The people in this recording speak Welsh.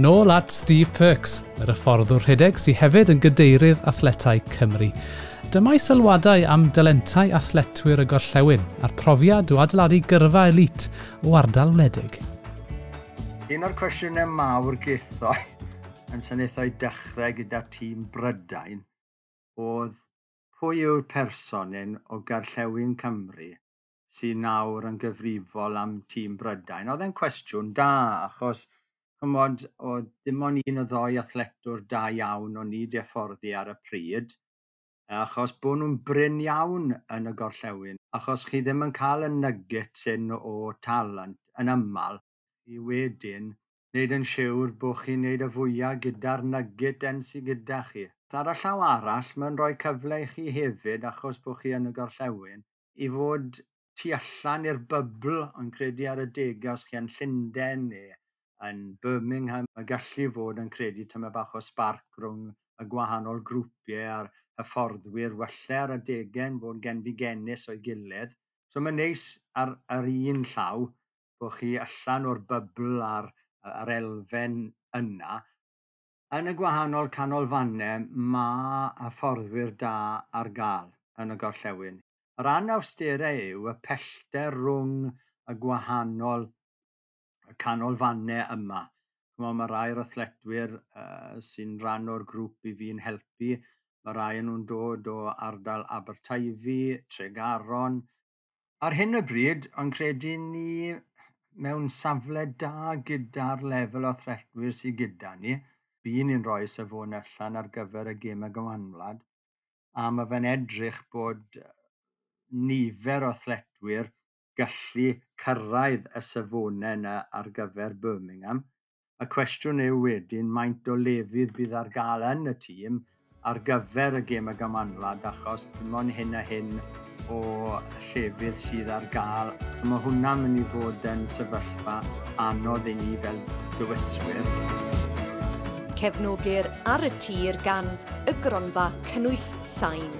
Nôl at Steve Perks, yr hyfforddwr rhedeg sydd hefyd yn gydeirydd athletau Cymru. Dyma'i sylwadau am dylentau athletwyr y gorllewin a'r profiad o adeiladu gyrfa elit o ardal wledig. Un o'r cwestiynau mawr geithoi yn syniadau dechrau gyda tîm Brydain oedd pwy yw'r personyn o garllewin Cymru sy'n nawr yn gyfrifol am tîm Brydain. Oedd e'n cwestiwn da achos mod, o dim ond un o ddoi athletwr da iawn o'n i di afforddi ar y pryd, achos bod nhw'n bryn iawn yn y gorllewin, achos chi ddim yn cael y nuggets un o talent yn aml i wedyn wneud yn siŵr bod chi'n wneud y fwyaf gyda'r nugget yn sydd gyda chi. Ar y llaw arall, mae'n rhoi cyfle i chi hefyd, achos bod chi yn y gorllewin, i fod tu allan i'r bybl, yn credu ar y degau os chi yn Llundain neu yn Birmingham, mae gallu fod yn credu tyma bach o sbarc rhwng y gwahanol grwpiau a'r hyfforddwyr wella ar y degen fod gen fi genis o'i gilydd. So mae'n neis ar, ar un llaw bod chi allan o'r bybl a'r, ar elfen yna. Yn y gwahanol canolfannau, mae hyfforddwyr da ar gael yn y gorllewin. Yr anawsterau yw y pellter rhwng y gwahanol canolfannau yma. Mae rai o'r athletwyr uh, sy'n rhan o'r grŵp i fi'n helpu. Mae rai nhw'n dod o ardal Abertaifi, Tregaron. Ar hyn o bryd, ond credu ni mewn safle da gyda'r lefel o athletwyr sydd gyda ni. Bu ni'n rhoi safon allan ar gyfer y gemau gymanwlad. A mae fe'n edrych bod nifer o athletwyr – gallu cyrraedd y safonau yna ar gyfer Birmingham. Y cwestiwn yw wedyn maint o lefydd bydd ar gael yn y tîm ar gyfer y gêm y gymanwlad achos dim ond hyn a hyn o llefydd sydd ar gael. Mae hwnna'n mynd i fod yn sefyllfa anodd i ni fel dywyswyr. Cefnogir ar y tir gan y gronfa cynnwys sain.